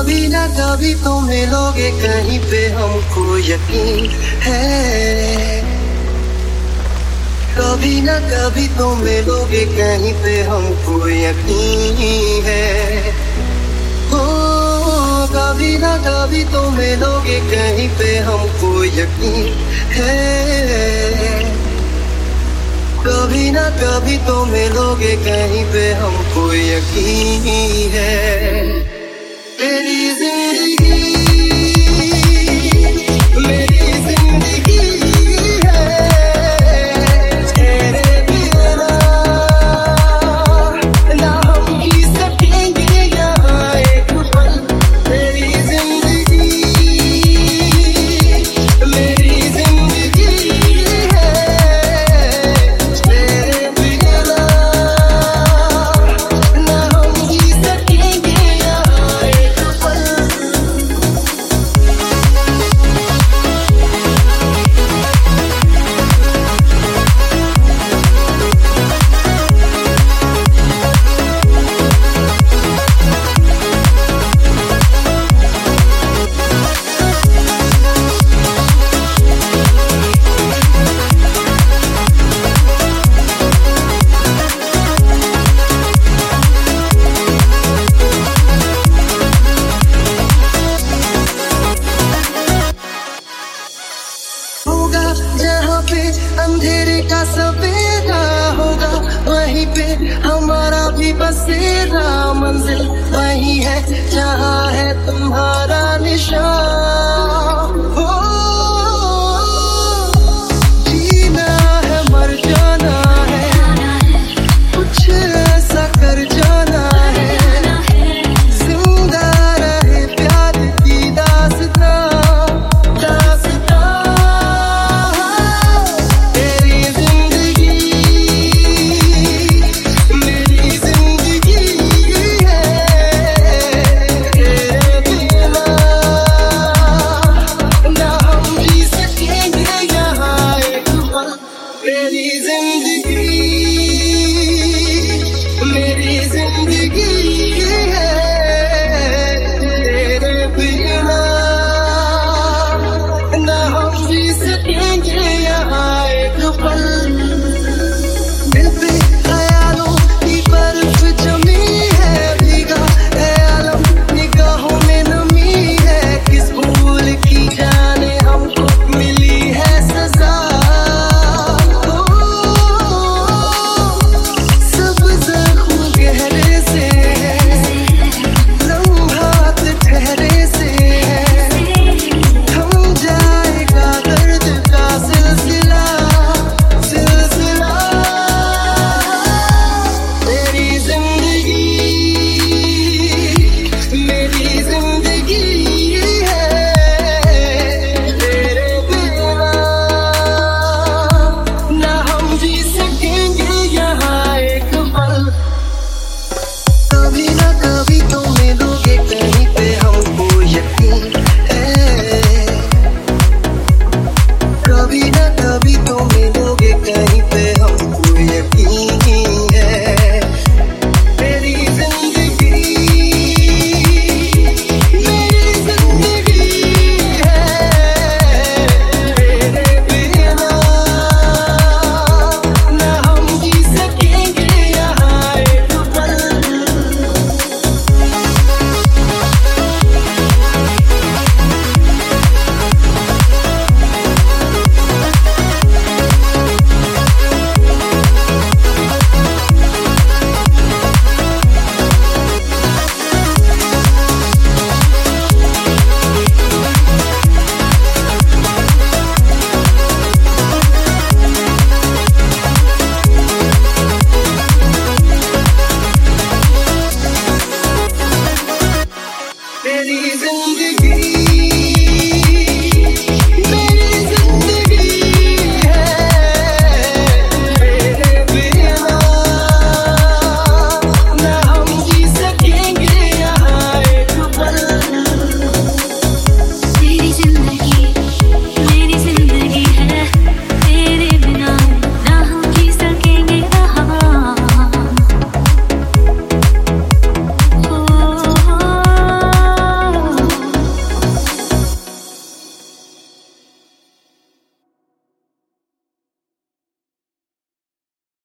कभी ना कभी तो मिलोगे कहीं पे, हमको यकीन है। कभी ना कभी तो मिलोगे कहीं पे, हमको यकीन है। ओ, कभी ना कभी तो मिलोगे कहीं पे, हमको यकीन है। कभी ना कभी तो मिलोगे कहीं पे, हमको यकीन है। feliz de पे अंधेरे का सवेरा होगा। वहीं पे हमारा भी बसेरा मंजिल वही है, जहाँ है तुम्हारा